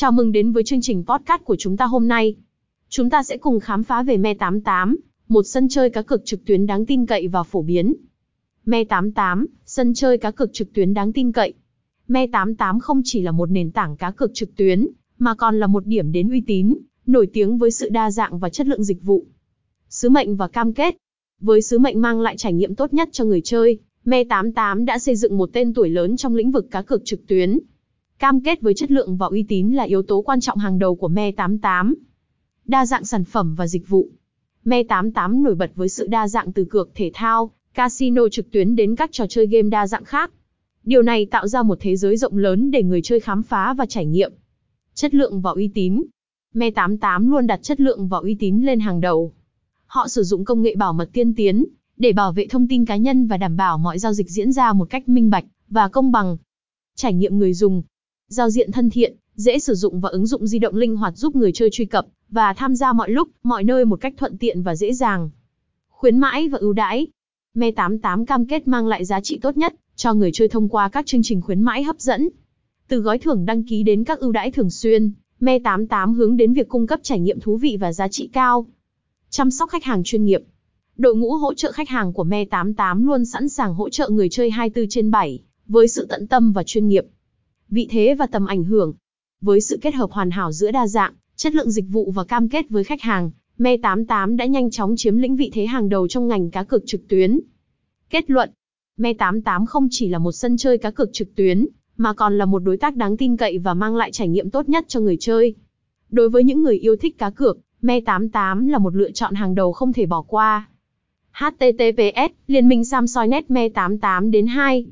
Chào mừng đến với chương trình podcast của chúng ta hôm nay. Chúng ta sẽ cùng khám phá về Me88, một sân chơi cá cược trực tuyến đáng tin cậy và phổ biến. Me88, sân chơi cá cược trực tuyến đáng tin cậy. Me88 không chỉ là một nền tảng cá cược trực tuyến, mà còn là một điểm đến uy tín, nổi tiếng với sự đa dạng và chất lượng dịch vụ. Sứ mệnh và cam kết. Với sứ mệnh mang lại trải nghiệm tốt nhất cho người chơi, Me88 đã xây dựng một tên tuổi lớn trong lĩnh vực cá cược trực tuyến. Cam kết với chất lượng và uy tín là yếu tố quan trọng hàng đầu của Me88. Đa dạng sản phẩm và dịch vụ. Me88 nổi bật với sự đa dạng từ cược thể thao, casino trực tuyến đến các trò chơi game đa dạng khác. Điều này tạo ra một thế giới rộng lớn để người chơi khám phá và trải nghiệm. Chất lượng và uy tín. Me88 luôn đặt chất lượng và uy tín lên hàng đầu. Họ sử dụng công nghệ bảo mật tiên tiến để bảo vệ thông tin cá nhân và đảm bảo mọi giao dịch diễn ra một cách minh bạch và công bằng. Trải nghiệm người dùng. Giao diện thân thiện, dễ sử dụng và ứng dụng di động linh hoạt giúp người chơi truy cập và tham gia mọi lúc, mọi nơi một cách thuận tiện và dễ dàng. Khuyến mãi và ưu đãi. Me88 cam kết mang lại giá trị tốt nhất cho người chơi thông qua các chương trình khuyến mãi hấp dẫn. Từ gói thưởng đăng ký đến các ưu đãi thường xuyên, Me88 hướng đến việc cung cấp trải nghiệm thú vị và giá trị cao. Chăm sóc khách hàng chuyên nghiệp. Đội ngũ hỗ trợ khách hàng của Me88 luôn sẵn sàng hỗ trợ người chơi 24 trên 7, với sự tận tâm và chuyên nghiệp. Vị thế và tầm ảnh hưởng. Với sự kết hợp hoàn hảo giữa đa dạng, chất lượng dịch vụ và cam kết với khách hàng, Me88 đã nhanh chóng chiếm lĩnh vị thế hàng đầu trong ngành cá cược trực tuyến. Kết luận, Me88 không chỉ là một sân chơi cá cược trực tuyến, mà còn là một đối tác đáng tin cậy và mang lại trải nghiệm tốt nhất cho người chơi. Đối với những người yêu thích cá cược, Me88 là một lựa chọn hàng đầu không thể bỏ qua. HTTPS, Liên minh Samsung Me88 đến 2.